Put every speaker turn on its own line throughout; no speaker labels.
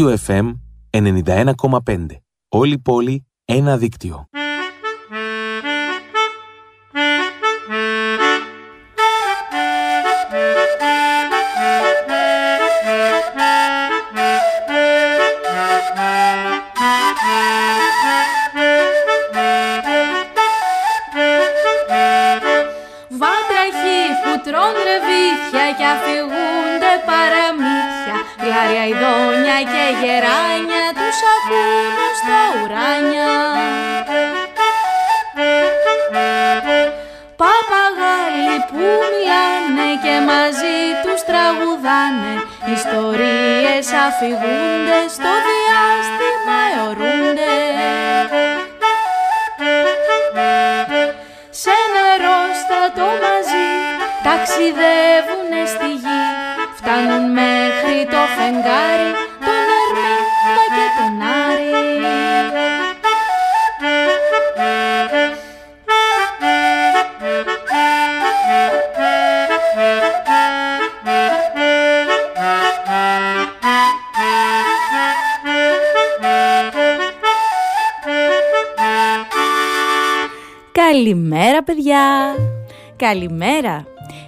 Δίκτυο FM 91,5. Όλη πόλη, ένα δίκτυο.
Καλημέρα παιδιά! Καλημέρα!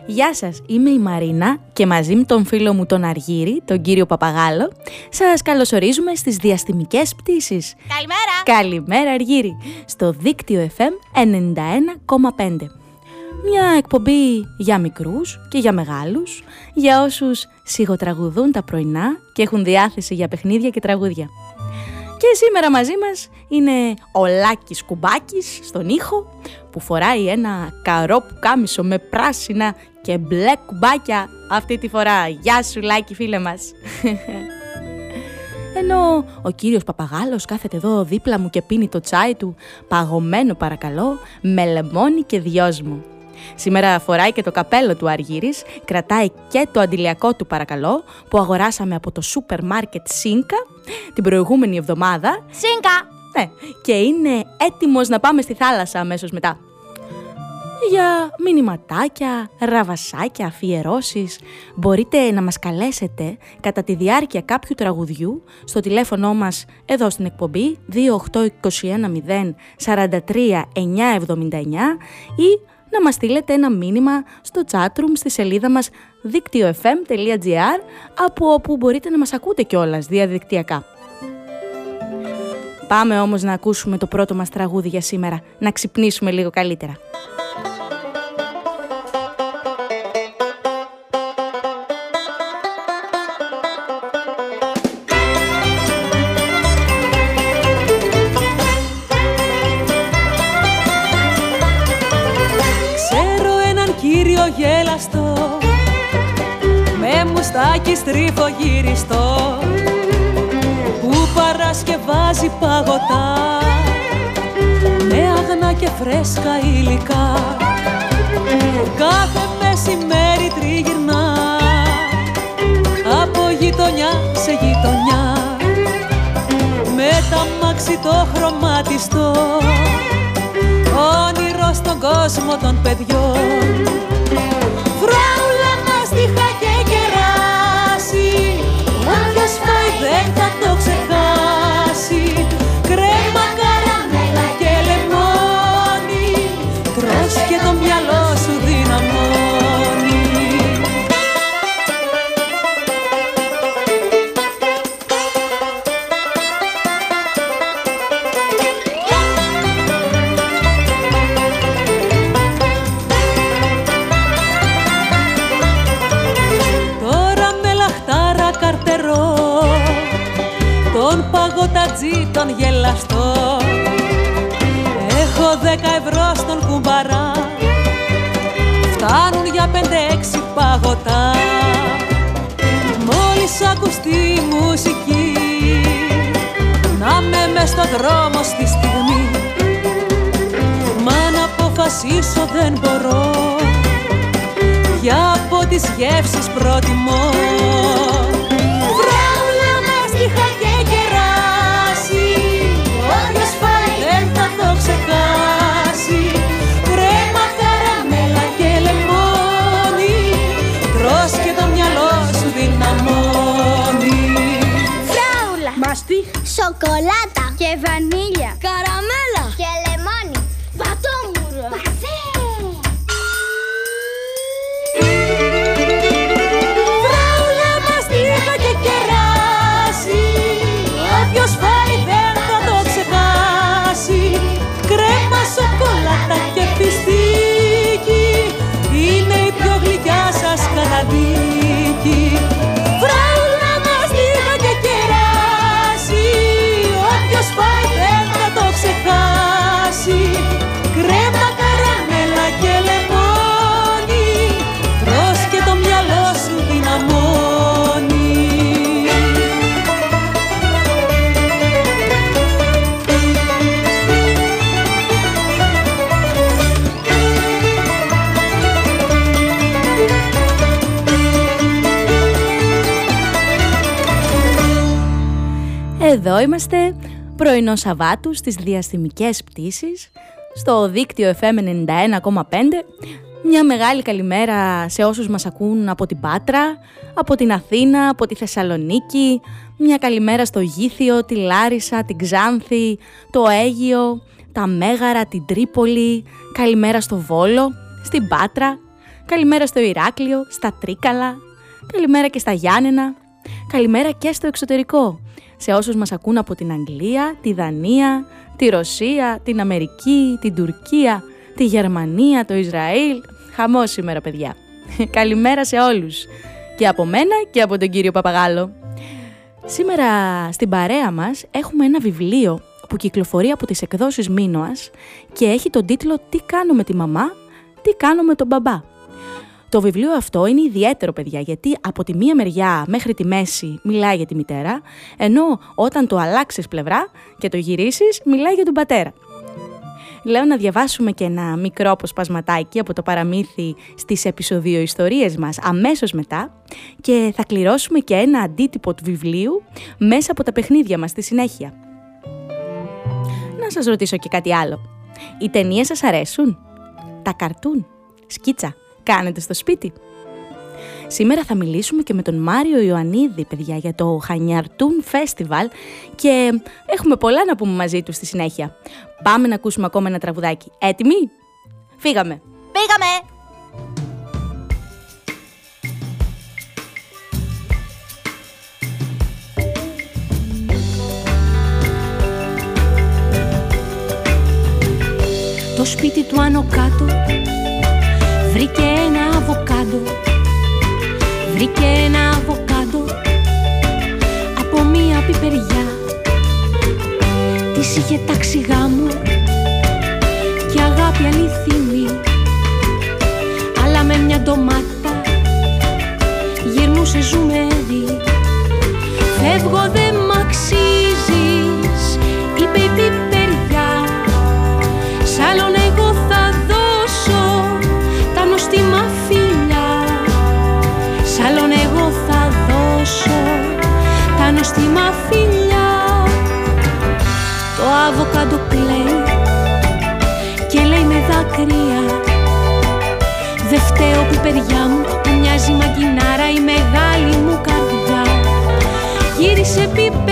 Γεια σας, είμαι η Μαρίνα και μαζί με τον φίλο μου τον Αργύρη, τον κύριο Παπαγάλο, σας καλωσορίζουμε στις διαστημικές πτήσεις.
Καλημέρα!
Καλημέρα Αργύρη! Στο δίκτυο FM 91,5. Μια εκπομπή για μικρούς και για μεγάλους, για όσους σιγοτραγουδούν τα πρωινά και έχουν διάθεση για παιχνίδια και τραγούδια. Και σήμερα μαζί μας είναι ο Λάκης Κουμπάκης στον ήχο που φοράει ένα καρό πουκάμισο με πράσινα και μπλε κουμπάκια αυτή τη φορά. Γεια σου Λάκη φίλε μας. Ενώ ο κύριος Παπαγάλος κάθεται εδώ δίπλα μου και πίνει το τσάι του παγωμένο παρακαλώ με λεμόνι και δυόσμο. Σήμερα φοράει και το καπέλο του Αργύρης, κρατάει και το αντιλιακό του παρακαλώ που αγοράσαμε από το σούπερ μάρκετ Σίνκα την προηγούμενη εβδομάδα.
Σίνκα!
Ναι, και είναι έτοιμος να πάμε στη θάλασσα αμέσως μετά. Για μηνυματάκια, ραβασάκια, αφιερώσεις μπορείτε να μας καλέσετε κατά τη διάρκεια κάποιου τραγουδιού στο τηλέφωνο μας εδώ στην εκπομπή 28210 43 979 ή να μας στείλετε ένα μήνυμα στο chatroom στη σελίδα μας δίκτυοfm.gr από όπου μπορείτε να μας ακούτε κιόλας διαδικτυακά. Πάμε όμως να ακούσουμε το πρώτο μας τραγούδι για σήμερα, να ξυπνήσουμε λίγο καλύτερα.
Μουστάκι στρίφο γυριστό Που παρασκευάζει παγωτά. Με αγνά και φρέσκα υλικά Κάθε μεσημέρι τριγυρνά. Από γειτονιά σε γειτονιά Με τα μάξι το χρωματιστό. Όνειρο στον κόσμο των παιδιών δρόμος στη στιγμή. Μα να αποφασίσω δεν μπορώ. Για από τις γεύσεις προτιμώ. Βράουλα μάστιχα και κεράσι Όποιος φάει δεν θα το ξεχάσει. Κρέμα, καραμέλα και λεμόνι. Τρως και το μυαλό σου δυναμώνει.
Φράουλα,
Σοκολάτα
και βανίλια,
καραμέλα
Εδώ είμαστε, πρωινό Σαββάτου στις διαστημικές πτήσεις, στο δίκτυο FM 91,5. Μια μεγάλη καλημέρα σε όσους μας ακούν από την Πάτρα, από την Αθήνα, από τη Θεσσαλονίκη. Μια καλημέρα στο Γήθιο, τη Λάρισα, την Ξάνθη, το Αίγιο, τα Μέγαρα, την Τρίπολη. Καλημέρα στο Βόλο, στην Πάτρα. Καλημέρα στο Ηράκλειο, στα Τρίκαλα. Καλημέρα και στα Γιάννενα. Καλημέρα και στο εξωτερικό. Σε όσους μας ακούν από την Αγγλία, τη Δανία, τη Ρωσία, την Αμερική, την Τουρκία, τη Γερμανία, το Ισραήλ. Χαμός σήμερα παιδιά. Καλημέρα σε όλους. Και από μένα και από τον κύριο Παπαγάλο. Σήμερα στην παρέα μας έχουμε ένα βιβλίο που κυκλοφορεί από τις εκδόσεις Μίνωας και έχει τον τίτλο «Τι κάνω με τη μαμά, τι κάνω με τον μπαμπά». Το βιβλίο αυτό είναι ιδιαίτερο, παιδιά, γιατί από τη μία μεριά μέχρι τη μέση μιλάει για τη μητέρα, ενώ όταν το αλλάξεις πλευρά και το γυρίσεις, μιλάει για τον πατέρα. Λέω να διαβάσουμε και ένα μικρό αποσπασματάκι από το παραμύθι στις επεισοδιο ιστορίες μας αμέσως μετά και θα κληρώσουμε και ένα αντίτυπο του βιβλίου μέσα από τα παιχνίδια μας στη συνέχεια. Να σας ρωτήσω και κάτι άλλο. Οι ταινίες σας αρέσουν; Τα καρτούν; Σκίτσα; Κάνετε στο σπίτι; Σήμερα θα μιλήσουμε και με τον Μάριο Ιωαννίδη, παιδιά, για το Χανιαρτούν Festival και έχουμε πολλά να πούμε μαζί τους στη συνέχεια. Πάμε να ακούσουμε ακόμα ένα τραγουδάκι. Έτοιμοι; Φύγαμε!
Πήγαμε!
Το σπίτι του άνω κάτω Βρήκε ένα αβοκάντο από μία πιπεριά. Της είχε τάξει γάμο και αγάπη αληθινή. Αλλά με μια ντομάτα γυρνούσε ζουμερί κλαίει και λέει με δάκρυα Δε φταίω που παιδιά μου μου μοιάζει μαγκινάρα η μεγάλη μου καρδιά Γύρισε πιπεριά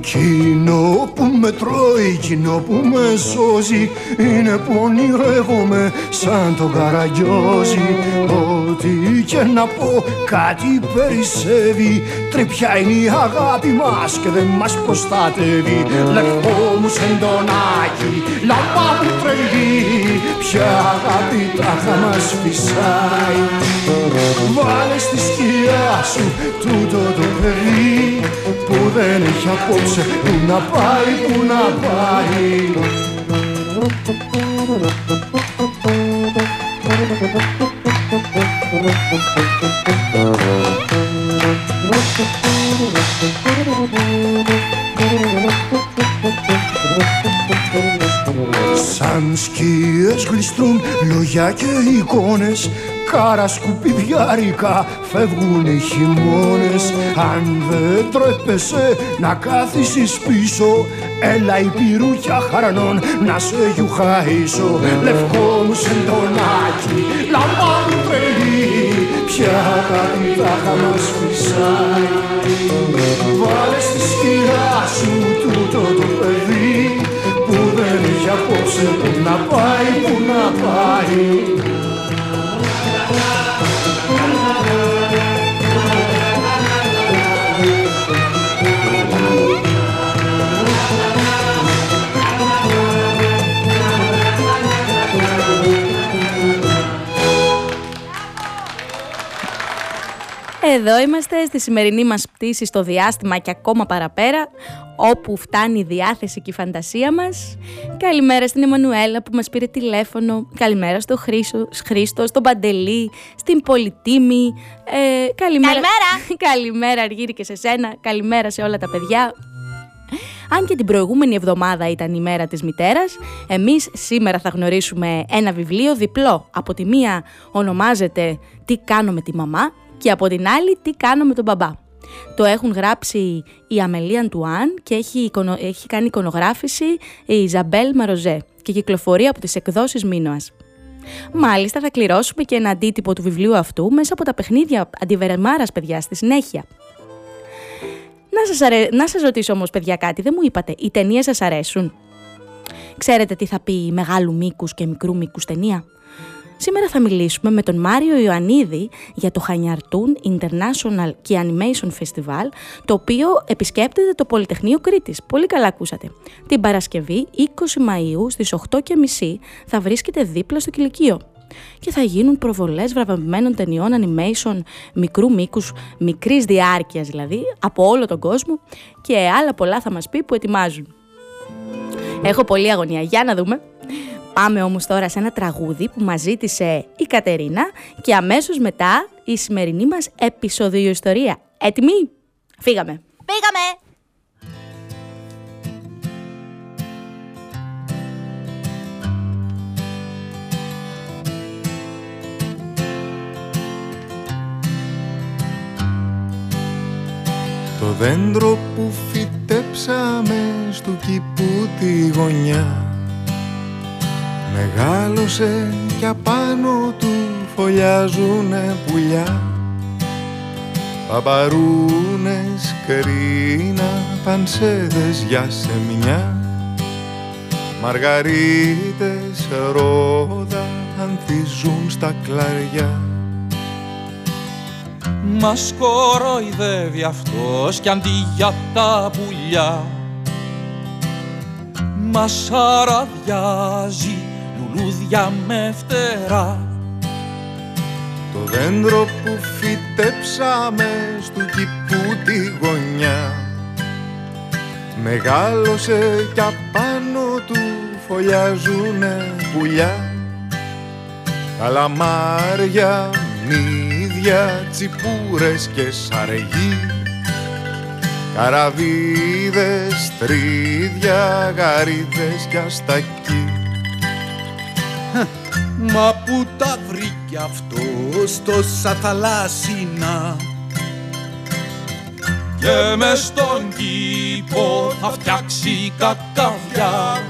Κοινό που με τρώει, κοινό που με σώζει Είναι που ονειρεύομαι σαν τον καραγκιόζη. Ό,τι και να πω κάτι περισσεύει. Τρυπιά είναι η αγάπη μας και δεν μας προστατεύει. Λευκό μου σεντονάκι, λαμπά μου τρελή Ποια αγάπη τάχα μας φυσάει. Βάλε στη σκιά σου τούτο το παιδί Που δεν έχει απόψε που να πάει, που να πάει Σαν σκιές γλιστρούν λόγια και εικόνες Κάρα σκουπιδιάρικα φεύγουν οι χειμώνες. Αν δεν τρέπεσαι να κάθισεις πίσω Έλα η πυρούκια χαρανών να σε γιουχαίσω. Λευκό μου σεντονάκι, λαμπά μου τρελή Ποια αγάπη θα μας φυσάει. Βάλε στη σκιά σου τούτο το παιδί Που δεν έχει απόψε που να πάει, που να πάει
Εδώ είμαστε στη σημερινή μας πτήση στο διάστημα και ακόμα παραπέρα, όπου φτάνει η διάθεση και η φαντασία μας. Καλημέρα στην Εμμανουέλα που μας πήρε τηλέφωνο, καλημέρα στο Χρήσο, Χρήστο, στον Παντελή, στην Πολυτίμη. Ε, καλημέρα.
Καλημέρα.
καλημέρα Αργύρη και σε σένα, καλημέρα σε όλα τα παιδιά. Αν και την προηγούμενη εβδομάδα ήταν η μέρα της μητέρας, εμείς σήμερα θα γνωρίσουμε ένα βιβλίο διπλό. Από τη μία ονομάζεται «Τι κάνω με τη μαμά» και από την άλλη «Τι κάνω με τον μπαμπά». Το έχουν γράψει η Αμελία Αντουάν και έχει, εικονο... έχει κάνει εικονογράφηση η Ιζαμπέλ Μαροζέ και κυκλοφορεί από τις εκδόσεις Μίνωας. Μάλιστα θα κληρώσουμε και ένα αντίτυπο του βιβλίου αυτού μέσα από τα παιχνίδια αντιβερεμάρας παιδιά στη συνέχεια. Να σας, αρέ... να σας ρωτήσω όμως παιδιά κάτι, δεν μου είπατε, οι ταινίες σας αρέσουν; Ξέρετε τι θα πει μεγάλου μήκους και μικρού μήκους ταινία; Σήμερα θα μιλήσουμε με τον Μάριο Ιωαννίδη για το Χανιαρτούν International και Animation Festival, το οποίο επισκέπτεται το Πολυτεχνείο Κρήτης. Πολύ καλά ακούσατε. Την Παρασκευή 20 Μαΐου στις 8.30 θα βρίσκεται δίπλα στο κηλικείο και θα γίνουν προβολές βραβευμένων ταινιών animation μικρού μήκους, μικρής διάρκειας δηλαδή, από όλο τον κόσμο και άλλα πολλά θα μας πει που ετοιμάζουν. Έχω πολλή αγωνία. Για να δούμε. Πάμε όμως τώρα σε ένα τραγούδι που μας ζήτησε η Κατερίνα και αμέσως μετά η σημερινή μας επεισοδιο ιστορία. Έτοιμοι; Φύγαμε.
Πήγαμε.
Το δέντρο που φυτέψαμε στο κήπου τη γωνιά Μεγάλωσε κι απάνω του φωλιάζουνε πουλιά. Παπαρούνες, κρίνα, πανσέδες για σεμιά Μαργαρίτες, ρόδα, ανθίζουν στα κλαριά.
Μας κοροϊδεύει αυτός κι αντί για τα πουλιά. Μας αραδιάζει λουλούδια με φτερά.
Το δέντρο που φυτέψαμε στο κήπου τη γωνιά Μεγάλωσε κι απάνω του φωλιάζουνε πουλιά. Καλαμάρια, μύδια, τσιπούρες και σαργοί Καραβίδες, τρίδια, γαρίδες κι αστακοί
Μα που τα βρήκε αυτός τόσα θαλάσσινα. Και με στον κήπο θα φτιάξει κακαβιά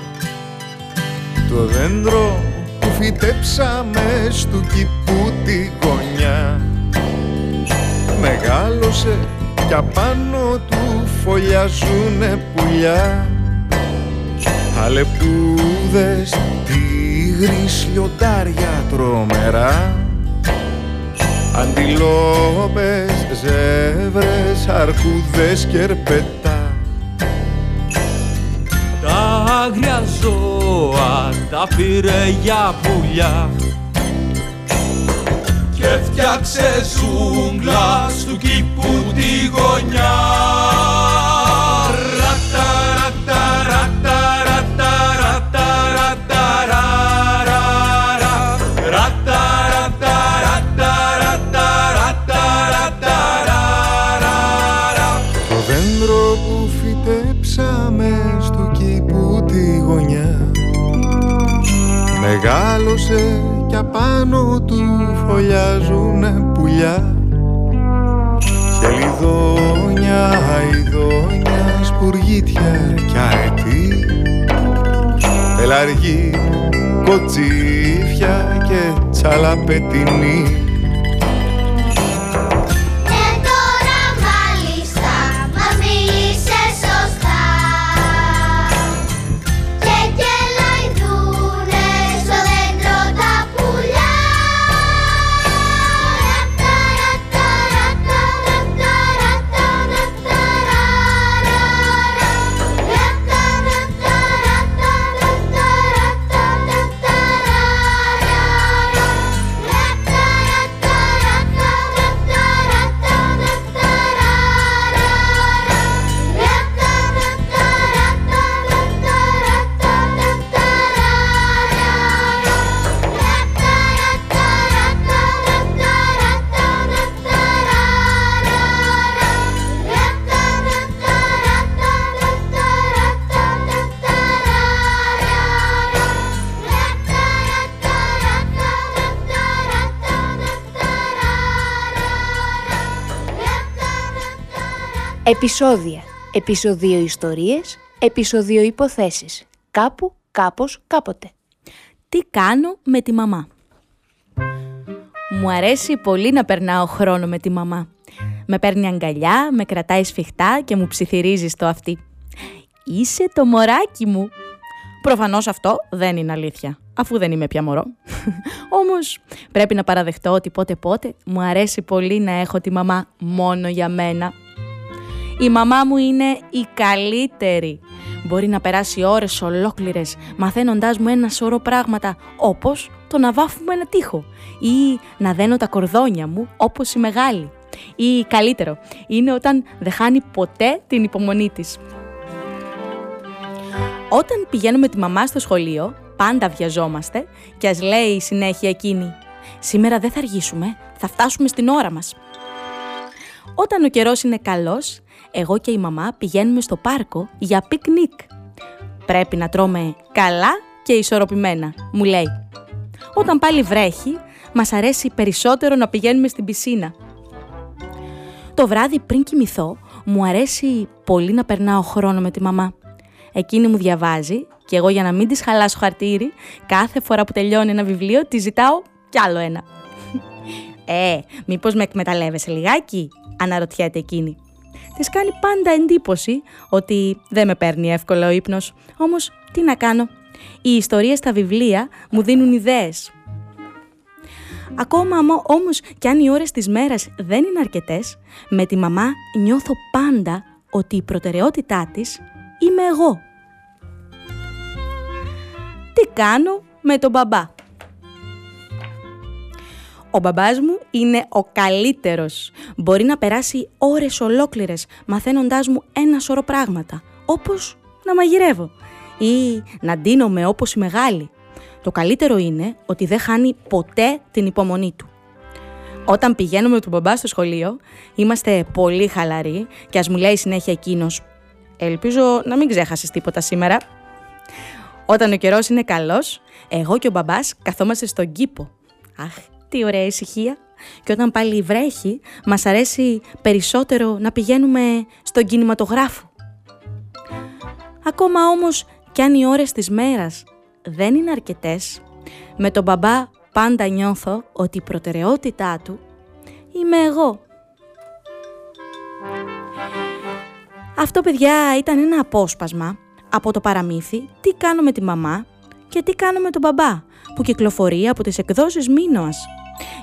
Το δέντρο που φυτέψαμε στο κήπου τη γωνιά Μεγάλωσε κι απάνω του φωλιάζουνε πουλιά. Αλεπούδες, τίγρης, λιοντάρια τρομερά. Αντιλόπες, ζεύρες, αρκούδες και ερπετά.
Τα άγρια ζώα τα πήρε για πουλιά. Και φτιάξε ζούγκλας στου κήπου τη γωνιά.
Μεγάλωσε κι απάνω του φωλιάζουνε πουλιά. Χελιδόνια, αηδόνια, σπουργίτια κι αετή. Πελαργή, κοτσίφια και τσαλαπετινή
Επισόδια. Επισοδίο ιστορίες. Επισοδίο υποθέσεις. Κάπου, κάπως, κάποτε.
Τι κάνω με τη μαμά; Μου αρέσει πολύ να περνάω χρόνο με τη μαμά. Με παίρνει αγκαλιά, με κρατάει σφιχτά και μου ψιθυρίζει στο αυτί. Είσαι το μωράκι μου. Προφανώς αυτό δεν είναι αλήθεια, αφού δεν είμαι πια μωρό. Όμως πρέπει να παραδεχτώ ότι πότε πότε μου αρέσει πολύ να έχω τη μαμά μόνο για μένα. Η μαμά μου είναι η καλύτερη. Μπορεί να περάσει ώρες ολόκληρες μαθαίνοντάς μου ένα σωρό πράγματα όπως το να βάφουμε ένα τοίχο ή να δένω τα κορδόνια μου όπως η μεγάλη. Ή καλύτερο, είναι όταν δεν χάνει ποτέ την υπομονή της. Όταν πηγαίνουμε με τη μαμά στο σχολείο, πάντα βιαζόμαστε και ας λέει συνέχεια εκείνη «Σήμερα δεν θα αργήσουμε, θα φτάσουμε στην ώρα μας». Όταν ο καιρός είναι καλός, εγώ και η μαμά πηγαίνουμε στο πάρκο για πικνίκ. Πρέπει να τρώμε καλά και ισορροπημένα, μου λέει. Όταν πάλι βρέχει, μας αρέσει περισσότερο να πηγαίνουμε στην πισίνα. Το βράδυ πριν κοιμηθώ, μου αρέσει πολύ να περνάω χρόνο με τη μαμά. Εκείνη μου διαβάζει και εγώ για να μην της χαλάσω χατίρι, κάθε φορά που τελειώνει ένα βιβλίο, τη ζητάω κι άλλο ένα. «Ε, μήπως με εκμεταλλεύεσαι λιγάκι» αναρωτιέται εκείνη. Της κάνει πάντα εντύπωση ότι δεν με παίρνει εύκολα ο ύπνος. Όμως, τι να κάνω; Οι ιστορίες στα βιβλία μου δίνουν ιδέες. Ακόμα όμως κι αν οι ώρες της μέρας δεν είναι αρκετές, με τη μαμά νιώθω πάντα ότι η προτεραιότητά της είμαι εγώ. Τι κάνω με τον μπαμπά; Ο μπαμπάς μου είναι ο καλύτερος. Μπορεί να περάσει ώρες ολόκληρες μαθαίνοντάς μου ένα σωρό πράγματα, όπως να μαγειρεύω ή να ντύνομαι όπως η μεγάλη. Το καλύτερο είναι ότι δεν χάνει ποτέ την υπομονή του. Όταν πηγαίνουμε με τον μπαμπά στο σχολείο, είμαστε πολύ χαλαροί και ας μου λέει συνέχεια εκείνος «Ελπίζω να μην ξέχασες τίποτα σήμερα». Όταν ο καιρός είναι καλός, εγώ και ο μπαμπάς καθόμαστε στον κήπο. Αχ, τι ωραία ησυχία. Και όταν πάλι βρέχει, μας αρέσει περισσότερο να πηγαίνουμε στον κινηματογράφο. Ακόμα όμως κι αν οι ώρες της μέρας δεν είναι αρκετές, με τον μπαμπά πάντα νιώθω ότι η προτεραιότητά του είμαι εγώ. Αυτό, παιδιά, ήταν ένα απόσπασμα από το παραμύθι «Τι κάνω με τη μαμά και τι κάνω με τον μπαμπά» που κυκλοφορεί από τις εκδόσεις Μίνωας.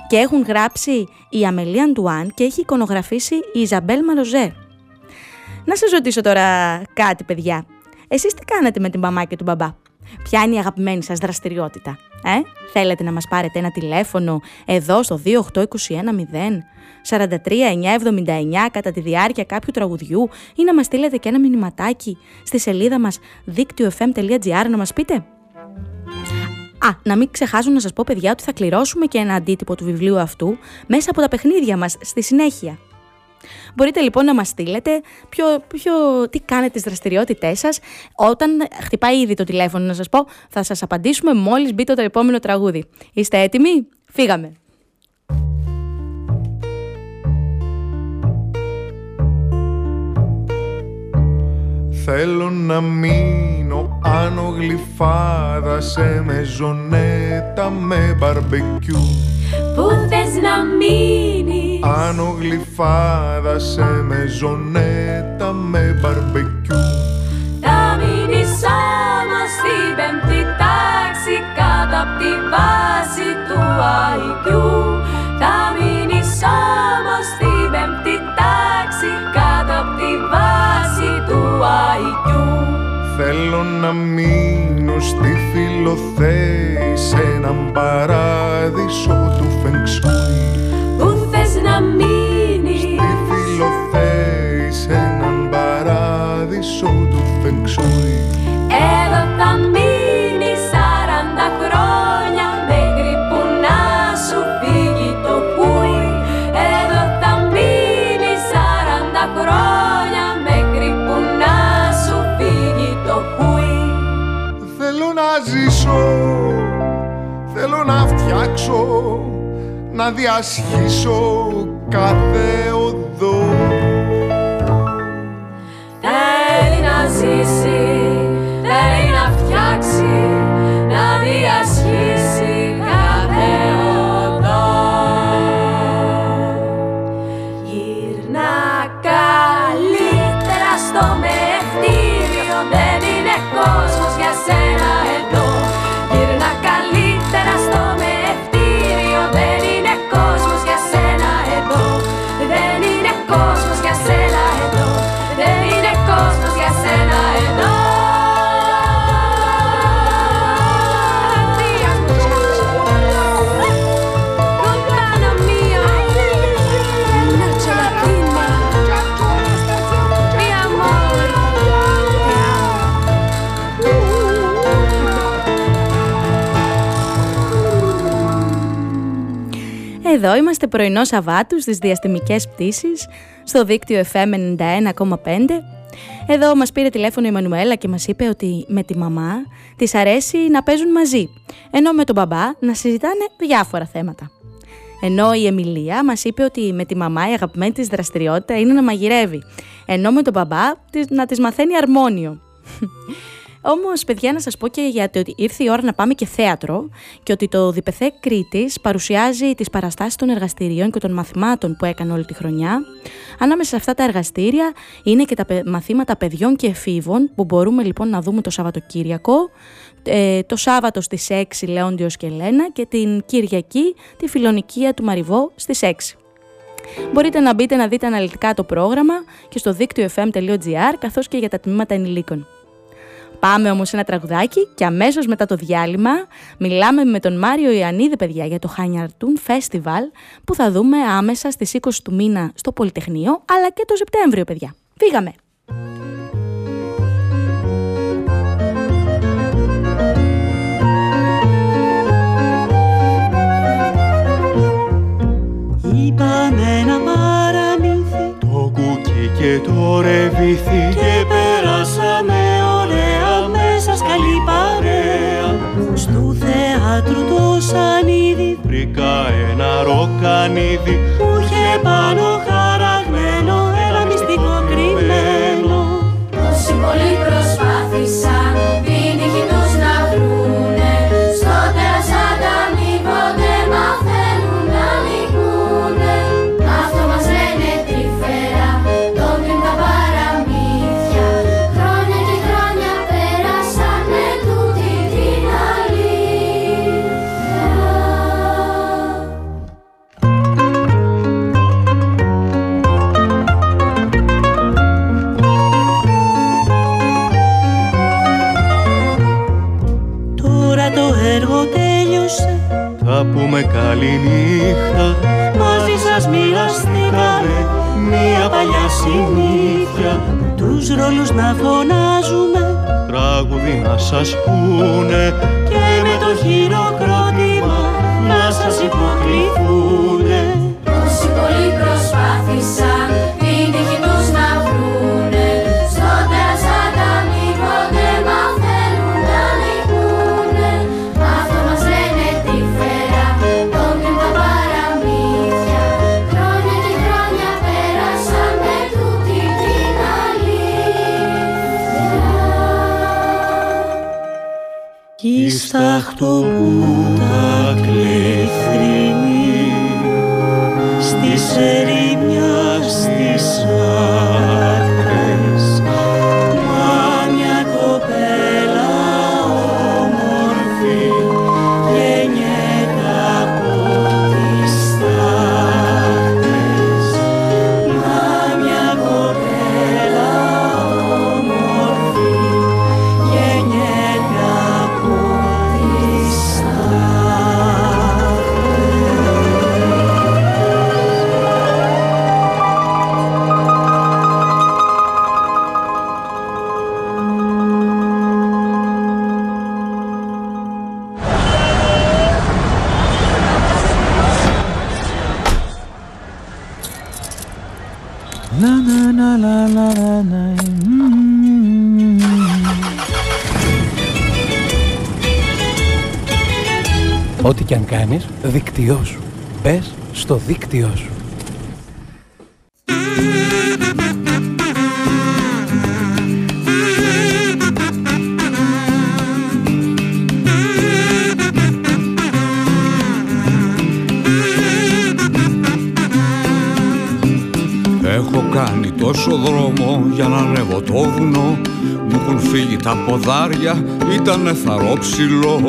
Και έχουν γράψει η Αμελία Αντουάν και έχει εικονογραφήσει η Ιζαμπέλ Μαροζέ. Να σας ρωτήσω τώρα κάτι, παιδιά. Εσείς τι κάνετε με την μαμά και τον μπαμπά; Ποια είναι η αγαπημένη σας δραστηριότητα. Ε; Θέλετε να μας πάρετε ένα τηλέφωνο εδώ στο 28210 43979 κατά τη διάρκεια κάποιου τραγουδιού ή να μας στείλετε και ένα μηνυματάκι στη σελίδα μας δίκτυο.fm.gr να μας πείτε; Α, να μην ξεχάσω να σας πω παιδιά ότι θα κληρώσουμε και ένα αντίτυπο του βιβλίου αυτού μέσα από τα παιχνίδια μας στη συνέχεια. Μπορείτε λοιπόν να μας στείλετε ποιο, ποιο, τι κάνετε τις δραστηριότητές σας. Όταν χτυπάει ήδη το τηλέφωνο να σας πω, θα σας απαντήσουμε μόλις μπείτε το επόμενο τραγούδι. Είστε έτοιμοι; Φύγαμε!
Θέλω να μείνω άνω γλυφάδα σε μεζονέτα με μπαρμπεκιού.
Πού θες να μείνεις;
Άνω γλυφάδα σε μεζονέτα με μπαρμπεκιού.
Θα μείνεις όμως στην πέμπτη τάξη κάτω απ' τη βάση του IQ Θα μείνεις όμως στην πέμπτη τάξη κάτω απ' τη βάση του IQ
Θέλω να μείνω στη φιλοθέη σε έναν παράδεισο του φεγγσούι
να
διασχίσω κάθε οδό.
Εδώ
είμαστε πρωινό Σαββάτου στις διαστημικές πτήσεις στο δίκτυο FM 91,5. Εδώ μας πήρε τηλέφωνο η Μανουέλα και μας είπε ότι με τη μαμά της αρέσει να παίζουν μαζί, ενώ με τον μπαμπά να συζητάνε διάφορα θέματα. Ενώ η Εμιλία μας είπε ότι με τη μαμά η αγαπημένη της δραστηριότητα είναι να μαγειρεύει, ενώ με τον μπαμπά της- να της μαθαίνει αρμόνιο. Όμως, παιδιά, να σας πω και γιατί ότι ήρθε η ώρα να πάμε και θέατρο και ότι το Διπεθέ Κρήτης παρουσιάζει τις παραστάσεις των εργαστηρίων και των μαθημάτων που έκανε όλη τη χρονιά. Ανάμεσα σε αυτά τα εργαστήρια είναι και τα παι- μαθήματα παιδιών και εφήβων που μπορούμε λοιπόν να δούμε το Σαββατοκύριακο. Ε, το Σάββατο στις 6 Λέοντιος και Λένα και την Κυριακή τη Φιλονικία του Μαριβό στις 6. Μπορείτε να μπείτε να δείτε αναλυτικά το πρόγραμμα και στο δίκτυο fm.gr καθώς και για τα τμήματα ενηλίκων. Πάμε όμως ένα τραγουδάκι και αμέσως μετά το διάλειμμα μιλάμε με τον Μάριο Ιωαννίδη παιδιά για το Χανιαρτούν Festival που θα δούμε άμεσα στις 20 του μήνα στο Πολυτεχνείο αλλά και το Σεπτέμβριο παιδιά. Φύγαμε!
Είπαμε ένα παραμύθι
Το κουκί και το ρεβίθι
και πέρασαμε ωραία μέσα σκαλή παρέα Στου θέατρου το σανίδι
Βρήκα ένα ροκανίδι
που είχε πάνω χαραγμένο ένα μυστικό κρυμμένο.
Όσοι πολλοί προσπάθησαν
πούμε καλή νύχτα
Μαζί σας μοιραστήκαμε μια παλιά συνήθεια. Τους ρόλους να φωνάζουμε.
Τραγουδί να σας πούνε.
Και με το χειροκρότημα Κι στάχτου
Ό,τι κι αν κάνεις, δίκτυό σου. Μπες στο δίκτυό σου.
Φύγει τα ποδάρια, ήτανε θαρόψιλο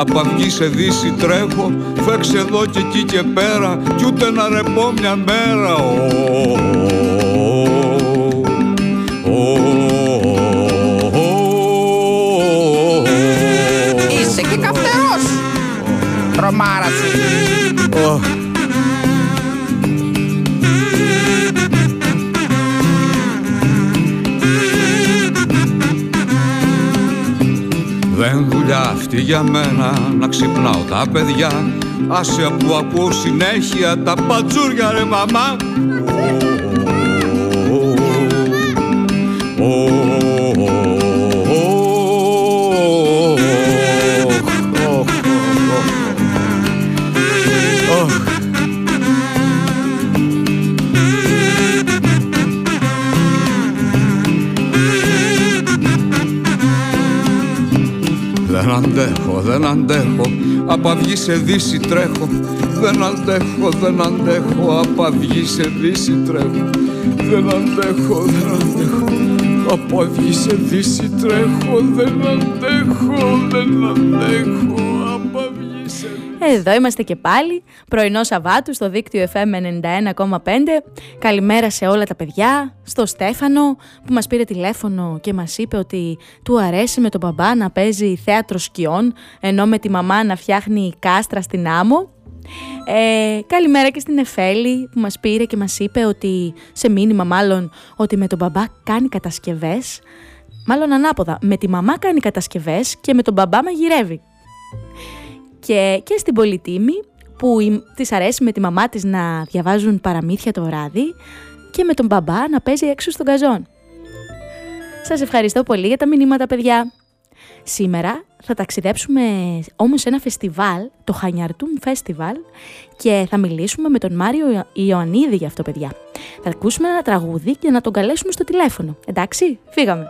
Απ' αυγή σε δύση τρέχω Φέξε εδώ και εκεί και πέρα Κι ούτε να ρεπώ μια μέρα Ω, δουλειά αυτή για μένα να ξυπνάω τα παιδιά Άσε που ακούω συνέχεια τα πατζούρια ρε μαμά Δεν αντέχω, δεν αντέχω. Απ' αυγή σε δύση τρέχω. Δεν αντέχω, δεν αντέχω. Απ' αυγή σε δύση τρέχω. Δεν αντέχω, δεν αντέχω. Απ' αυγή σε δύση τρέχω. Δεν αντέχω, δεν αντέχω. Απ' αυγή σε
Εδώ είμαστε και πάλι, πρωινό Σαββάτου στο δίκτυο FM 91,5. Καλημέρα σε όλα τα παιδιά, στο Στέφανο που μας πήρε τηλέφωνο και μας είπε ότι του αρέσει με τον μπαμπά να παίζει θέατρο σκιών, ενώ με τη μαμά να φτιάχνει κάστρα στην άμμο. Ε, καλημέρα και στην Εφέλη που μας πήρε και μας είπε ότι, σε μήνυμα μάλλον, ότι με τον μπαμπά κάνει κατασκευές. Μάλλον ανάποδα, με τη μαμά κάνει κατασκευές και με τον μπαμπά μαγειρεύει και, και στην Πολυτήμη που η, της αρέσει με τη μαμά της να διαβάζουν παραμύθια το βράδυ και με τον μπαμπά να παίζει έξω στον καζόν. Σας ευχαριστώ πολύ για τα μηνύματα παιδιά. Σήμερα θα ταξιδέψουμε όμως σε ένα φεστιβάλ, το Χανιαρτούν Festival και θα μιλήσουμε με τον Μάριο Ιωαννίδη για αυτό παιδιά. Θα ακούσουμε ένα τραγούδι και να τον καλέσουμε στο τηλέφωνο. Εντάξει, φύγαμε.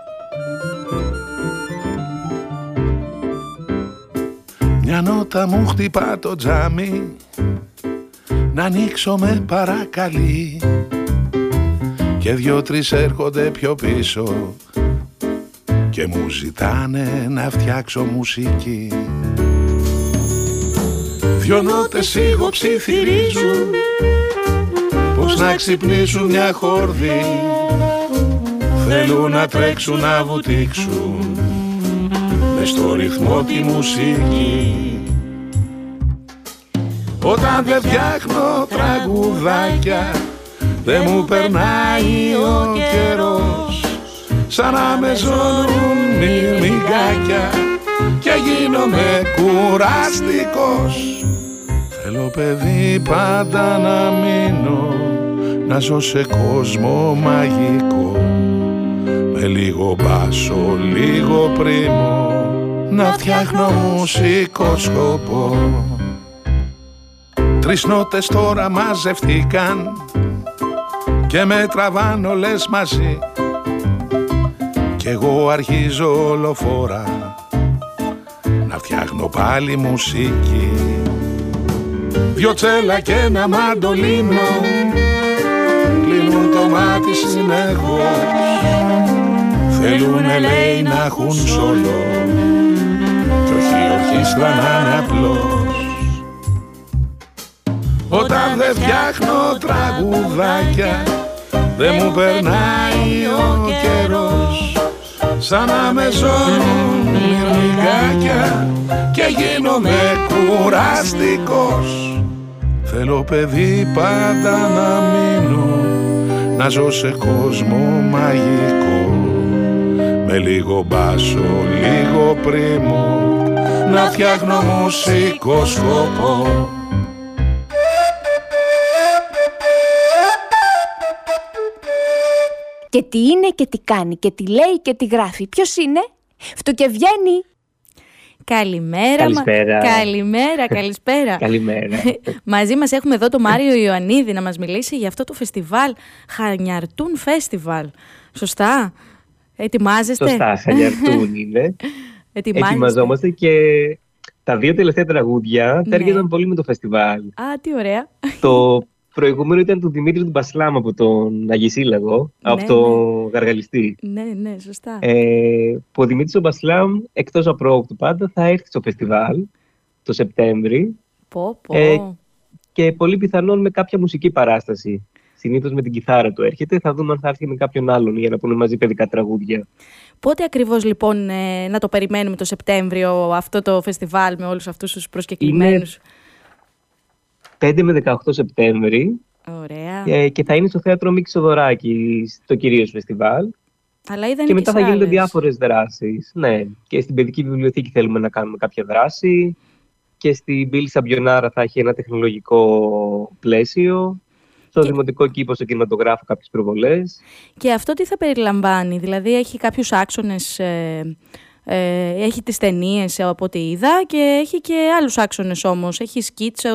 Μια νότα μου χτυπά το τζάμι. Να ανοίξω με παρακαλεί και δυο-τρεις έρχονται πιο πίσω. Και μου ζητάνε να φτιάξω μουσική. Δυο νότες ψιθυρίζουν πως να ξυπνήσουν μια χόρδη θέλουν να τρέξουν να βουτήξουν μες στο ρυθμό τη μουσική. Όταν δεν φτιάχνω τραγουδάκια δεν μου περνάει ο καιρός. Σαν να με ζώνουν μυρμηγκάκια και γίνομαι κουραστικός Θέλω παιδί πάντα να μείνω να ζω σε κόσμο μαγικό. Με λίγο μπάσο, λίγο πρίμο να φτιάχνω μουσικό σκοπό. Τρεις νότες τώρα μαζευτήκαν και με τραβάν όλες μαζί. Κι εγώ αρχίζω όλο φορά να φτιάχνω πάλι μουσική. Δυο τσέλα και ένα μαντολίνο κλείνουν το μάτι συνεχώς. Θέλουνε λέει να έχουν σολό κι όχι ορχήστρα να είναι απλός. Όταν δεν φτιάχνω τραγουδάκια δεν μου περνάει ο καιρός. Σαν να με ζώνουν μυρμηγκάκια και γίνομαι κουραστικός. Θέλω παιδί πάντα να μείνω να ζω σε κόσμο μαγικό. Με λίγο μπάσο, λίγο πρίμο να φτιάχνω μουσικό σκοπό
Και τι είναι και τι κάνει και τι λέει και τι γράφει. Ποιος είναι; Φτωκευγαίνει.
Καλημέρα.
Καλησπέρα.
Μα... Καλημέρα, καλησπέρα.
Καλημέρα.
Μαζί μας έχουμε εδώ τον Μάριο Ιωαννίδη να μας μιλήσει για αυτό το φεστιβάλ Χανιαρτούν Φεστιβάλ. Σωστά; Ετοιμάζεστε;
Σωστά, Χανιαρτούν είναι.
Ετοιμάζεστε.
Ετοιμαζόμαστε και τα δύο τελευταία τραγούδια
Ναι.
τέριαζαν πολύ με το φεστιβάλ.
Α, τι ωραία.
το προηγούμενο ήταν του Δημήτρη του Μπασλάμ από τον Αγισίλαγο, από
Ναι,
το
ναι.
Γαργαλιστή.
ναι, ναι, σωστά.
Ε, που ο Δημήτρης ο Μπασλάμ, εκτός απρόοπτου πάντα, θα έρθει στο φεστιβάλ το Σεπτέμβρη
Πω, πω.
ε, και πολύ πιθανόν με κάποια μουσική παράσταση. Συνήθως με την κιθάρα του έρχεται, θα δούμε αν θα έρθει με κάποιον άλλον για να πούνε μαζί παιδικά τραγούδια.
Πότε ακριβώς λοιπόν ε, να το περιμένουμε το Σεπτέμβριο αυτό το φεστιβάλ με όλους αυτούς τους προσκεκλημένους;
5 με 18 Σεπτέμβρη
Ωραία.
ε, και θα είναι στο θέατρο Μίκη Σοδωράκη στο κυρίως φεστιβάλ.
Αλλά είδαν
και μετά
σε
θα γίνονται
άλλες.
διάφορες δράσεις. Ναι, και στην παιδική βιβλιοθήκη θέλουμε να κάνουμε κάποια δράση και στην Πύλη Σαμπιονάρα θα έχει ένα τεχνολογικό πλαίσιο. Στο Δημοτικό Κήπο, στο κινηματογράφο, κάποιες προβολές.
Και αυτό τι θα περιλαμβάνει, δηλαδή έχει κάποιους άξονες, ε, ε, έχει τις ταινίες από ό,τι είδα και έχει και άλλους άξονες όμως. Έχει σκίτσο,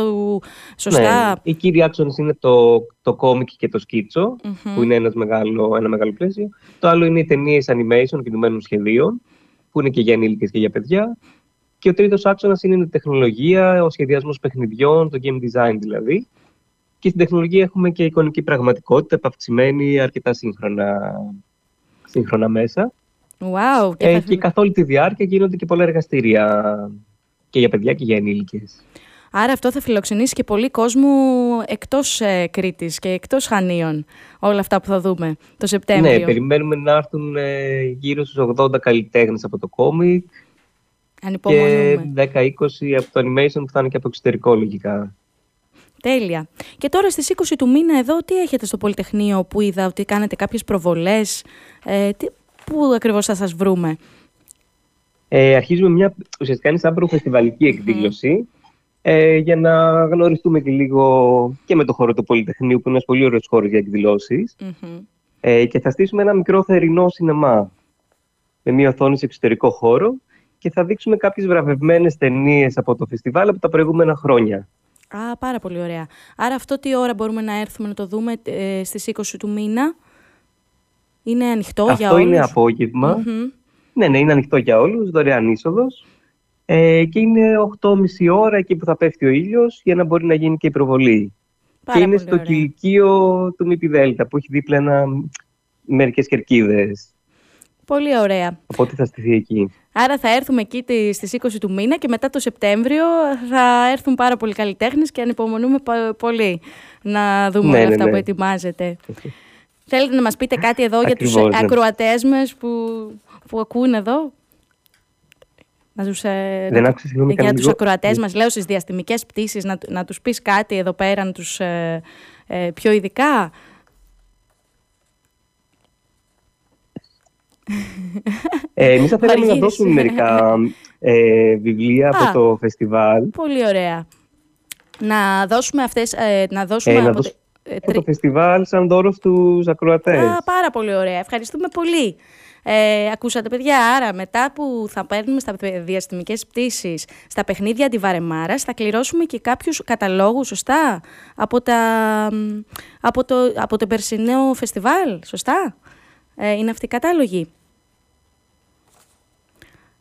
σωστά.
Ναι, οι κύριοι άξονες είναι το, το κόμικ και το σκιτσο
Μμμ.
που είναι ένας μεγάλο, ένα μεγάλο πλαίσιο. Το άλλο είναι οι ταινίες animation κινουμένων σχεδίων, που είναι και για ενήλικες και για παιδιά. Και ο τρίτος άξονας είναι η τεχνολογία, ο σχεδιασμός παιχνιδιών, το game design δηλαδή. Και στην τεχνολογία έχουμε και εικονική πραγματικότητα, επαυξημένη, αρκετά σύγχρονα, σύγχρονα μέσα.
Wow, και
Ε,
θα-
και καθ' όλη τη διάρκεια γίνονται και πολλά εργαστήρια και για παιδιά και για ενήλικες.
Άρα αυτό θα φιλοξενήσει και πολύ κόσμο εκτός ε, Κρήτης και εκτός Χανίων. Όλα αυτά που θα δούμε το Σεπτέμβριο.
Ναι, περιμένουμε να έρθουν ε, γύρω στους 80 καλλιτέχνες από το κόμικ και
Ανυπομονούμε.
10-20 από το animation που θα είναι και από εξωτερικό λογικά.
Τέλεια. Και τώρα στις 20 του μήνα εδώ τι έχετε στο Πολυτεχνείο που είδα ότι κάνετε κάποιες προβολές. Ε, τι, πού ακριβώς θα σας βρούμε;
Ε, αρχίζουμε μια ουσιαστικά είναι σαν προφεστιβαλική εκδήλωση ε, για να γνωριστούμε και λίγο και με το χώρο του Πολυτεχνείου που είναι ένας πολύ ωραίος χώρος για εκδηλώσεις
Μμμ.
ε, και θα στήσουμε ένα μικρό θερινό σινεμά με μια οθόνη σε εξωτερικό χώρο και θα δείξουμε κάποιες βραβευμένες ταινίες από το φεστιβάλ από τα προηγούμενα χρόνια.
Α, πάρα πολύ ωραία. Άρα αυτό τι ώρα μπορούμε να έρθουμε να το δούμε ε, στις 20 του μήνα; Είναι ανοιχτό για
Αυτό
όλους;
είναι απόγευμα.
Μμμ.
Ναι, ναι, είναι ανοιχτό για όλους, δωρεάν είσοδος. Ε, και είναι 8.30 ώρα εκεί που θα πέφτει ο ήλιος για να μπορεί να γίνει και η προβολή. και είναι στο κηλικείο του ΜΠΔ που έχει δίπλα ένα, μερικές κερκίδες.
Πολύ ωραία.
Οπότε θα στηθεί εκεί.
Άρα θα έρθουμε εκεί στις 20 του μήνα και μετά το Σεπτέμβριο θα έρθουν πάρα πολλοί καλλιτέχνες και ανυπομονούμε πολύ να δούμε
Ναι,
όλα
ναι,
αυτά
ναι.
που ετοιμάζετε. Θέλετε να μας πείτε κάτι εδώ για τους
Ακριβώς, ναι.
ακροατές μας που, που ακούν εδώ; Να τους, ε,
Δεν
να-
άκουσα, συγγνώμη,
για
κάνε
τους
λίγο.
ακροατές μας, λέω στις διαστημικές πτήσεις, να, να τους πεις κάτι εδώ πέρα, να τους ε, ε, πιο ειδικά.
Ε, εμείς θα θέλαμε να
Βαργύρισε.
δώσουμε μερικά ε, βιβλία
Α.
από το φεστιβάλ.
Πολύ ωραία. Να δώσουμε αυτές, ε, να δώσουμε
Ε, να
από
δώσουμε
τε- ε,
από το φεστιβάλ σαν δώρος στους ακροατές.
Α, πάρα πολύ ωραία. Ευχαριστούμε πολύ. Ε, ακούσατε παιδιά, άρα μετά που θα παίρνουμε στα διαστημικές πτήσεις στα παιχνίδια αντιβαρεμάρας θα κληρώσουμε και κάποιους καταλόγους, σωστά, από, τα, μ, από, το, από το περσινό φεστιβάλ, σωστά; Ε, είναι αυτοί οι κατάλογοι.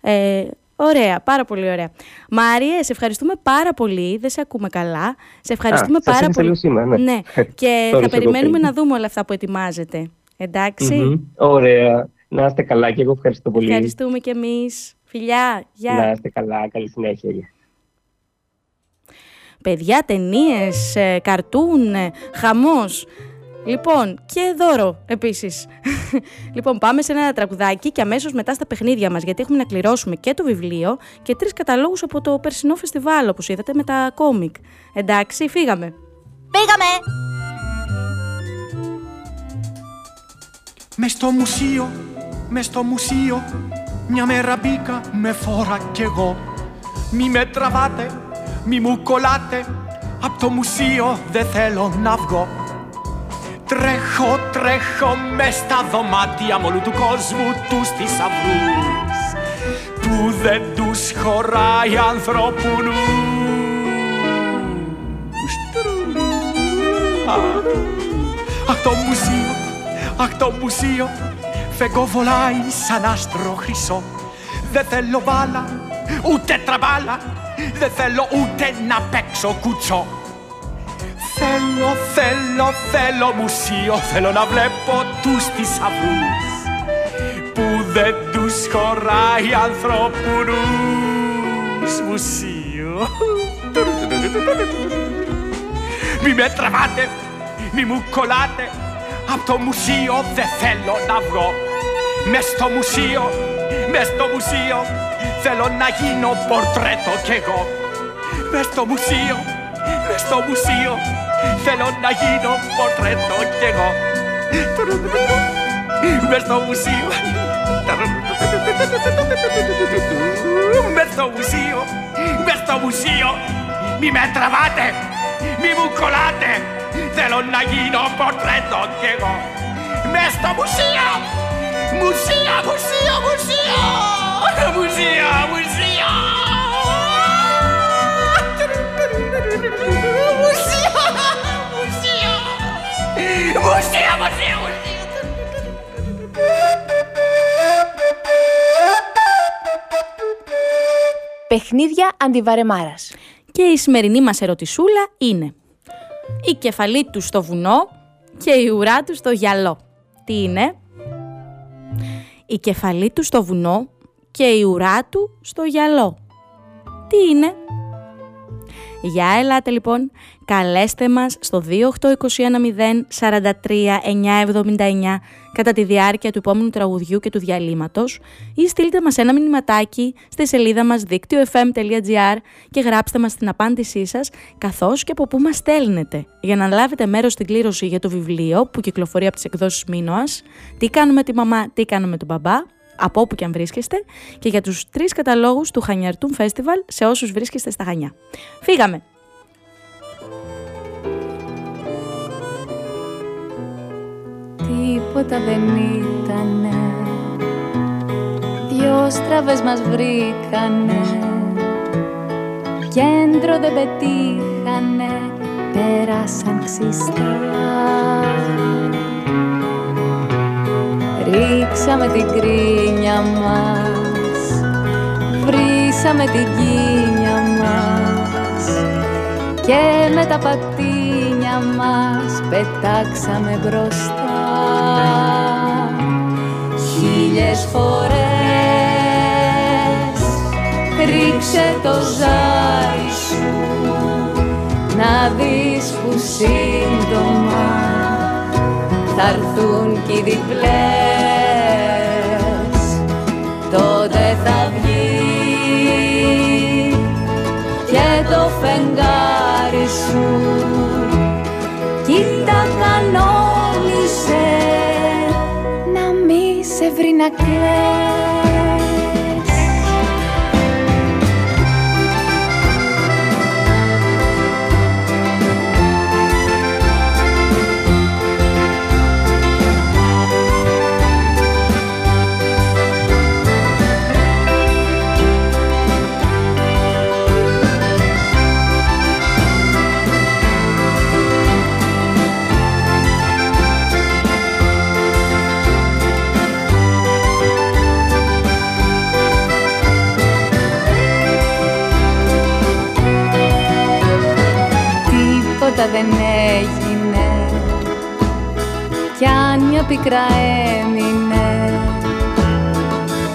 Ε, ωραία, πάρα πολύ ωραία. Μάριε, σε ευχαριστούμε πάρα πολύ. Δεν σε ακούμε καλά. Σε ευχαριστούμε
Α, σας
πάρα
έχασα
πολύ.
λίγο σήμερα, ναι.
και
Sorry,
θα
sorry,
περιμένουμε
okay.
να δούμε όλα αυτά που ετοιμάζετε. Εντάξει.
Μμμ. Ωραία. Να είστε καλά και εγώ ευχαριστώ πολύ.
Ευχαριστούμε κι εμείς. Φιλιά, γεια.
Να είστε καλά. Καλή συνέχεια. Γεια.
Παιδιά, ταινίες, καρτούν, ε, χαμός. Λοιπόν, και δώρο επίσης. λοιπόν, πάμε σε ένα τραγουδάκι και αμέσως μετά στα παιχνίδια μας, γιατί έχουμε να κληρώσουμε και το βιβλίο και τρεις καταλόγους από το περσινό φεστιβάλ, όπως είδατε, με τα κόμικ. Εντάξει, φύγαμε.
Πήγαμε!
Μες στο μουσείο, μες στο μουσείο Μια μέρα μπήκα με φόρα κι εγώ Μη με τραβάτε, μη μου κολλάτε Απ' το μουσείο δεν θέλω να βγω Τρέχω, τρέχω μες στα δωμάτια μ' όλου του κόσμου τους θησαυρούς Που δεν τους χωράει ανθρώπου Αχ το μουσείο, αχ το μουσείο Φεγγό βολάει σαν άστρο χρυσό. Δεν θέλω μπάλα, ούτε τραμπάλα Δεν θέλω ούτε να παίξω κουτσό Θέλω, θέλω, θέλω μουσείο. Θέλω να βλέπω τους θησαυρούς Που δεν τους χωράει ανθρώπου νους Μουσείο. Μη με τραβάτε, μη μου κολλάτε. Απ' το μουσείο δεν θέλω να βγω. Μες στο μουσείο, μες στο μουσείο. Θέλω να γίνω πορτρέτο κι εγώ. Μες στο μουσείο, μες στο μουσείο Θέλω να γίνω πορτρέτο κι εγώ Μες στο μουσείο Μες στο μουσείο, μες στο μουσείο Μη με τραβάτε, μη μου κολλάτε Θέλω να γίνω Μουσείο, μουσείο, μουσείο
Παιχνίδια αντιβαρεμάρας.
Και η σημερινή μας ερωτησούλα είναι η κεφαλή του στο βουνό και η ουρά του στο γυαλό. Τι είναι; Η κεφαλή του στο βουνό και η ουρά του στο γυαλό. Τι είναι; Για ελάτε λοιπόν, καλέστε μας στο 28210 κατά τη διάρκεια του επόμενου τραγουδιού και του διαλύματος ή στείλτε μας ένα μηνυματάκι στη σελίδα μας δίκτυο.fm.gr και γράψτε μας την απάντησή σας καθώς και από πού μας στέλνετε. Για να λάβετε μέρος στην κλήρωση για το βιβλίο που κυκλοφορεί από τις εκδόσεις Μίνωας «Τι κάνουμε τη μαμά, τι κάνουμε τον μπαμπά» από όπου και αν βρίσκεστε και για τους τρεις καταλόγους του Χανιαρτούν Φέστιβαλ σε όσους βρίσκεστε στα Χανιά. Φύγαμε!
Τίποτα δεν ήτανε Δυο στραβές μας βρήκανε Κέντρο δεν πετύχανε Πέρασαν ξυστά Ρίξαμε την κρίνια μας. Βρήσαμε την κίνια μας. Και με τα πατίνια για μας πετάξαμε μπροστά. Χίλιες φορές ρίξε το ζάρι σου να δεις που σύντομα θα έρθουν κι οι διπλές φεγγάρι σου. Κοίτα κανόνισε να μη σε βρει να κλαις τίποτα δεν έγινε. Κι αν μια πικρά έμεινε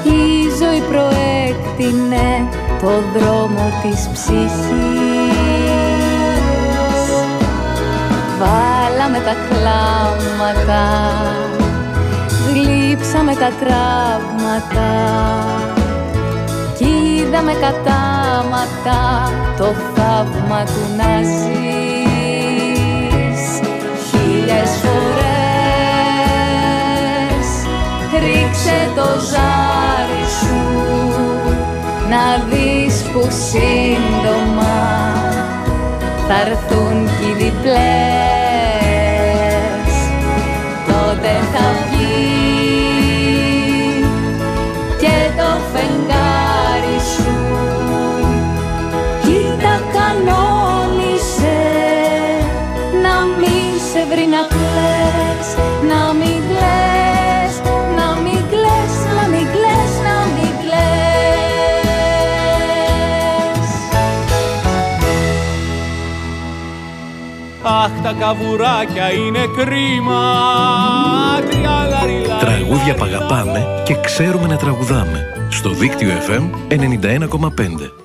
η ζωή προέκτηνε το δρόμο της ψυχής. Βάλαμε τα κλάματα γλύψαμε τα τραύματα κι είδαμε κατάματα το θαύμα του να ζεις χίλιες φορές. Ρίξε το ζάρι σου να δεις που σύντομα θα έρθουν κι οι διπλές
Αχ, τα καβουράκια είναι κρίμα. Τριάλαριλα.
Τραγούδια που αγαπάμε και ξέρουμε να τραγουδάμε. Στο δίκτυο FM 91,5.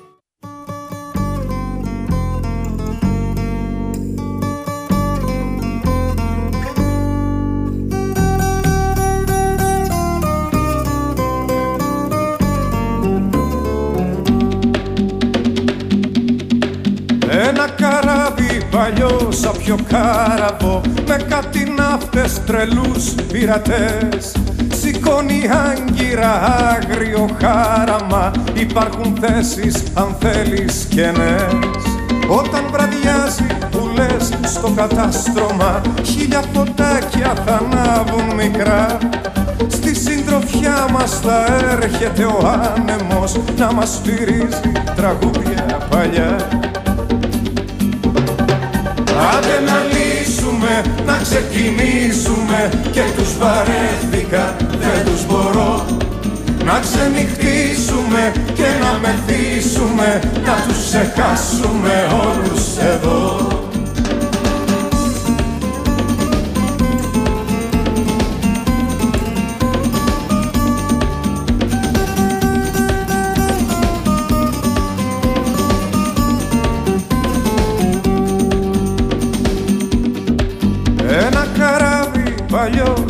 Τρελούς πειρατές. Σηκώνει άγκυρα άγριο χάραμα. Υπάρχουν θέσεις αν θέλεις κενές. Όταν βραδιάζει που λες στο κατάστρωμα Χίλια φωτάκια θα ανάβουν μικρά Στη συντροφιά μας θα έρχεται ο άνεμος Να μας σφυρίζει τραγούδια παλιά. Άντε να λύσουμε, να ξεκινήσουμε. Και τους βαρέθηκα, δεν τους μπορώ Να ξενυχτήσουμε και να μεθύσουμε. Να τους ξεχάσουμε όλους εδώ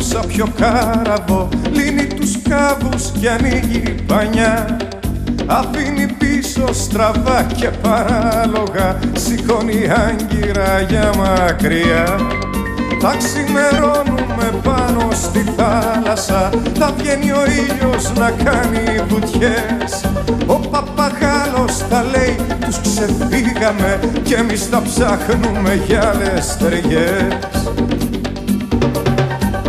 σαν πιο κάραβο Λύνει τους κάβους και ανοίγει πανιά Αφήνει πίσω στραβά και παράλογα Σηκώνει άγκυρα για μακριά. Θα ξημερώνουμε πάνω στη θάλασσα Θα βγαίνει ο ήλιος να κάνει βουτιές. Ο παπαγάλος θα λέει τους ξεφύγαμε Κι εμείς θα ψάχνουμε για άλλες ταιριές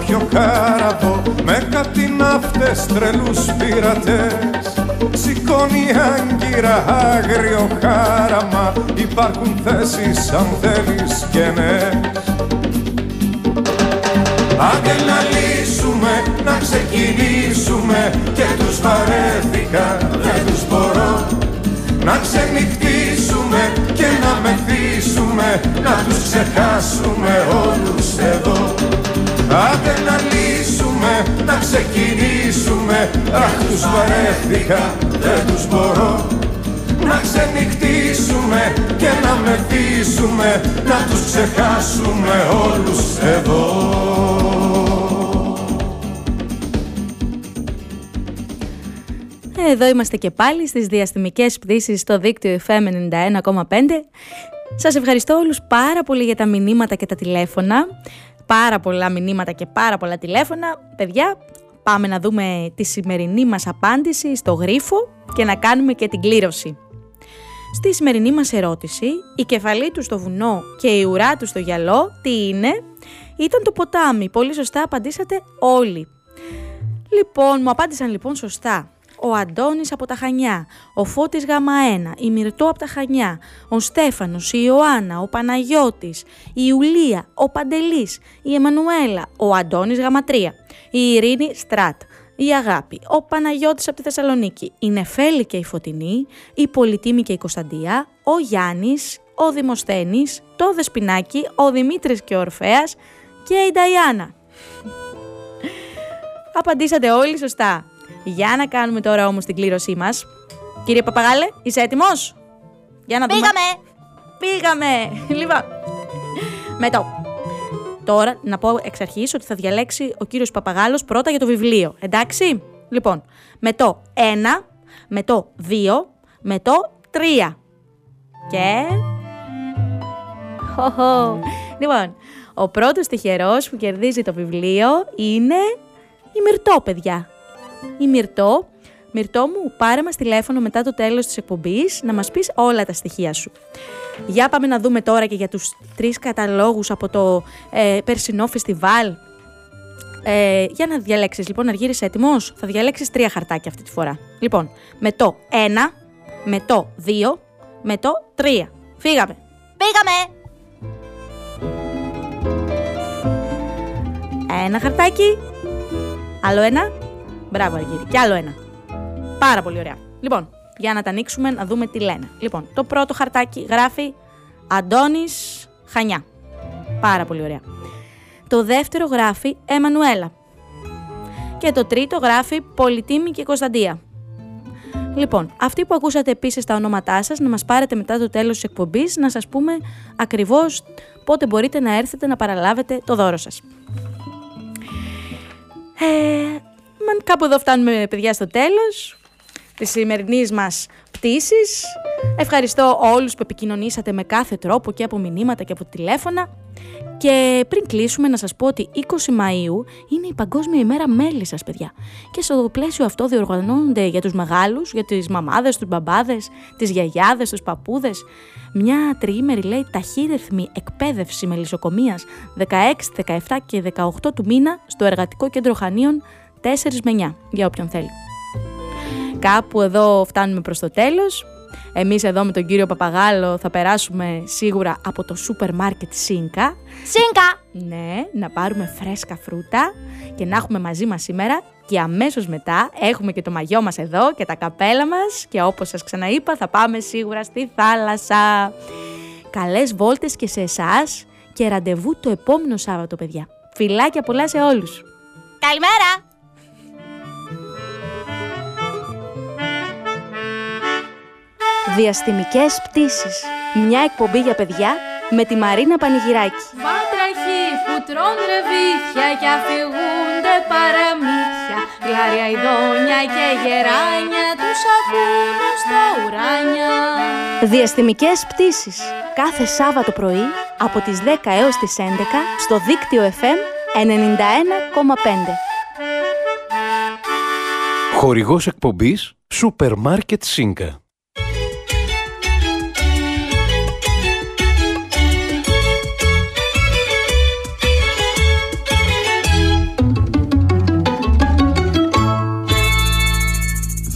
παλιό σαν πιο κάραβο Με κάτι ναύτες τρελούς πειρατές. Σηκώνει άγκυρα άγριο χάραμα Υπάρχουν θέσεις αν θέλεις και ναι. Άντε να λύσουμε, να ξεκινήσουμε Και τους βαρέθηκα, δεν τους μπορώ. Να ξενυχτήσουμε και να μεθύσουμε Να τους ξεχάσουμε όλους εδώ. Άντε να λύσουμε, να ξεκινήσουμε Αχ τους βαρέθηκα, δεν τους μπορώ να ξενυχτήσουμε και να μεθύσουμε να τους ξεχάσουμε όλους εδώ
Εδώ είμαστε και πάλι στις διαστημικές πτήσεις στο δίκτυο FM 91,5. Σας ευχαριστώ όλους πάρα πολύ για τα μηνύματα και τα τηλέφωνα. Πάρα πολλά μηνύματα και πάρα πολλά τηλέφωνα. Παιδιά, πάμε να δούμε τη σημερινή μας απάντηση στο γρίφο και να κάνουμε και την κλήρωση. Στη σημερινή μας ερώτηση, η κεφαλή του στο βουνό και η ουρά του στο γυαλό, τι είναι; Ήταν το ποτάμι. Πολύ σωστά απαντήσατε όλοι. Λοιπόν, μου απάντησαν λοιπόν σωστά. Ο Αντώνης από τα Χανιά, ο Φώτης Γαμαένα, η Μυρτώ από τα Χανιά, ο Στέφανος, η Ιωάννα, ο Παναγιώτης, η Ιουλία, ο Παντελής, η Εμμανουέλα, ο Αντώνης Γαματρία, η Ειρήνη Στράτ, η Αγάπη, ο Παναγιώτης από τη Θεσσαλονίκη, η Νεφέλη και η Φωτεινή, η Πολυτίμη και η Κωνσταντία, ο Γιάννης, ο Δημοσθένης, το Δεσπινάκι, ο Δημήτρης και ο Ορφέας και η Νταϊάννα. Απαντήσατε όλοι σωστά. Για να κάνουμε τώρα όμως την κλήρωσή μας. Κύριε Παπαγάλε, είσαι έτοιμος; Για να δούμε.
Πήγαμε!
Πήγαμε! Λοιπόν, με το. Τώρα να πω εξ αρχής ότι θα διαλέξει ο κύριος Παπαγάλος πρώτα για το βιβλίο. Εντάξει; Λοιπόν, με το 1, με το 2, με το 3. Και... Χοχο. Λοιπόν, ο πρώτος τυχερός που κερδίζει το βιβλίο είναι η Μυρτώ, παιδιά. Η Μυρτώ. Μυρτώ μου, πάρε μας τηλέφωνο μετά το τέλος της εκπομπής να μας πεις όλα τα στοιχεία σου. Για πάμε να δούμε τώρα και για τους τρεις καταλόγους από το ε, περσινό φεστιβάλ. Ε, για να διαλέξεις λοιπόν, Αργύρης έτοιμος, θα διαλέξεις τρία χαρτάκια αυτή τη φορά. Λοιπόν, με το 1, με το 2, με το 3. Φύγαμε.
Πήγαμε!
Ένα χαρτάκι. Άλλο ένα. Μπράβο, Αργύρη. Και άλλο ένα. Πάρα πολύ ωραία. Λοιπόν, για να τα ανοίξουμε να δούμε τι λένε. Λοιπόν, το πρώτο χαρτάκι γράφει Αντώνης Χανιά. Πάρα πολύ ωραία. Το δεύτερο γράφει Εμμανουέλα. Και το τρίτο γράφει Πολυτίμη και Κωνσταντία. Λοιπόν, αυτοί που ακούσατε επίσης τα ονόματά σας, να μας πάρετε μετά το τέλος της εκπομπής, να σας πούμε ακριβώς πότε μπορείτε να έρθετε να παραλάβετε το δώρο σας. Ε, μα, κάπου εδώ φτάνουμε παιδιά στο τέλος της σημερινής μας πτήσης. Ευχαριστώ όλους που επικοινωνήσατε με κάθε τρόπο και από μηνύματα και από τηλέφωνα. Και πριν κλείσουμε να σας πω ότι 20 Μαΐου είναι η Παγκόσμια ημέρα μέλισσας, παιδιά. Και στο πλαίσιο αυτό διοργανώνονται για τους μεγάλους, για τις μαμάδες, τους μπαμπάδες, τις γιαγιάδες, τους παππούδες. Μια τριήμερη λέει ταχύρεθμη εκπαίδευση μελισσοκομείας 16, 17 και 18 του μήνα στο Εργατικό Κέντρο Χανίων 4 με 9, για όποιον θέλει. Κάπου εδώ φτάνουμε προς το τέλος. Εμείς εδώ με τον κύριο Παπαγάλο θα περάσουμε σίγουρα από το σούπερ μάρκετ Σίνκα.
Σίνκα!
Ναι, να πάρουμε φρέσκα φρούτα και να έχουμε μαζί μας σήμερα και αμέσως μετά έχουμε και το μαγιό μας εδώ και τα καπέλα μας και όπως σας ξαναείπα θα πάμε σίγουρα στη θάλασσα. Καλές βόλτες και σε εσάς και ραντεβού το επόμενο Σάββατο παιδιά. Φιλάκια πολλά σε όλους.
Καλημέρα!
Διαστημικές πτήσεις. Μια εκπομπή για παιδιά με τη Μαρίνα Πανηγυράκη.
Βάτραχοι που τρών ρεβίθια και αφηγούνται παραμύθια Γλάρια ειδόνια και γεράνια τους ακούν στα ουράνια
Διαστημικές πτήσεις. Κάθε Σάββατο πρωί από τις 10 έως τις 11 στο δίκτυο FM 91,5.
Χορηγός εκπομπής Σούπερ Μάρκετ